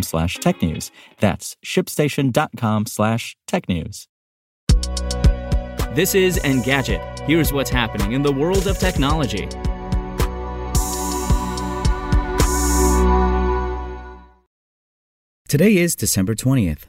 slash tech news. That's shipstation.com slash tech news. This is Engadget. Here's what's happening in the world of technology. Today is December 20th.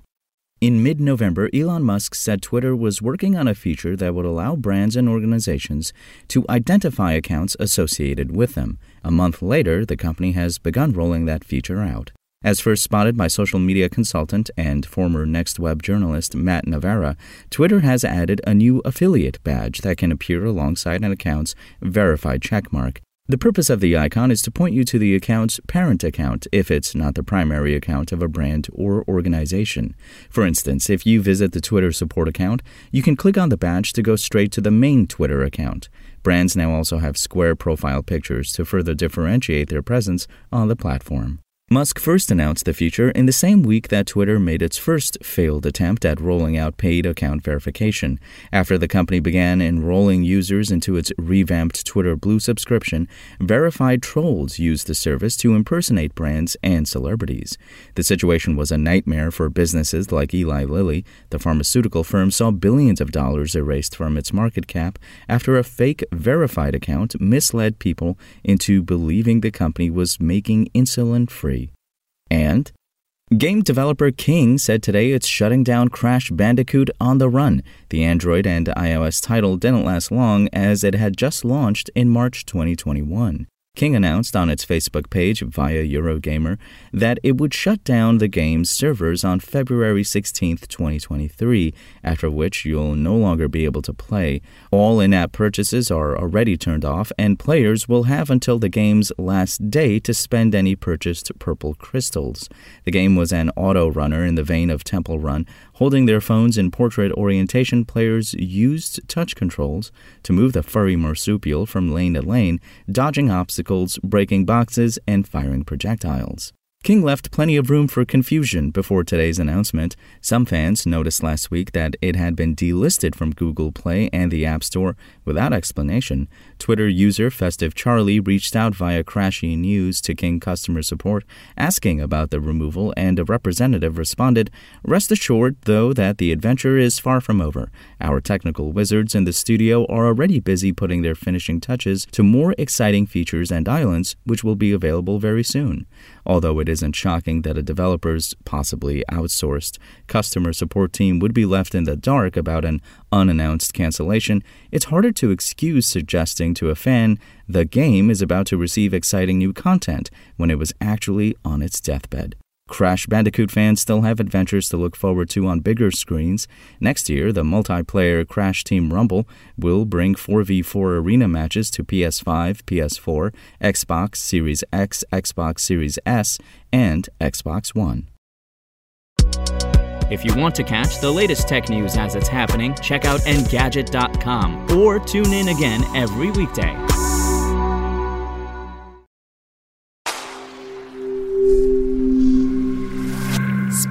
In mid November, Elon Musk said Twitter was working on a feature that would allow brands and organizations to identify accounts associated with them. A month later, the company has begun rolling that feature out. As first spotted by social media consultant and former NextWeb journalist Matt Navarra, Twitter has added a new affiliate badge that can appear alongside an account's verified checkmark. The purpose of the icon is to point you to the account's parent account if it's not the primary account of a brand or organization. For instance, if you visit the Twitter support account, you can click on the badge to go straight to the main Twitter account. Brands now also have square profile pictures to further differentiate their presence on the platform. Musk first announced the feature in the same week that Twitter made its first failed attempt at rolling out paid account verification. After the company began enrolling users into its revamped Twitter Blue subscription, verified trolls used the service to impersonate brands and celebrities. The situation was a nightmare for businesses like Eli Lilly. The pharmaceutical firm saw billions of dollars erased from its market cap after a fake verified account misled people into believing the company was making insulin free. And Game developer King said today it's shutting down Crash Bandicoot on the Run. The Android and iOS title didn't last long as it had just launched in March 2021. King announced on its Facebook page via Eurogamer that it would shut down the game's servers on February 16, 2023, after which you'll no longer be able to play. All in app purchases are already turned off, and players will have until the game's last day to spend any purchased purple crystals. The game was an auto runner in the vein of Temple Run, Holding their phones in portrait orientation, players used touch controls to move the furry marsupial from lane to lane, dodging obstacles, breaking boxes, and firing projectiles. King left plenty of room for confusion before today's announcement. Some fans noticed last week that it had been delisted from Google Play and the App Store without explanation. Twitter user Festive Charlie reached out via Crashy News to King customer support asking about the removal, and a representative responded, Rest assured, though, that the adventure is far from over. Our technical wizards in the studio are already busy putting their finishing touches to more exciting features and islands, which will be available very soon. Although it isn't shocking that a developer's possibly outsourced customer support team would be left in the dark about an unannounced cancellation, it's harder to excuse suggesting to a fan the game is about to receive exciting new content when it was actually on its deathbed. Crash Bandicoot fans still have adventures to look forward to on bigger screens. Next year, the multiplayer Crash Team Rumble will bring 4v4 arena matches to PS5, PS4, Xbox Series X, Xbox Series S, and Xbox One. If you want to catch the latest tech news as it's happening, check out Engadget.com or tune in again every weekday.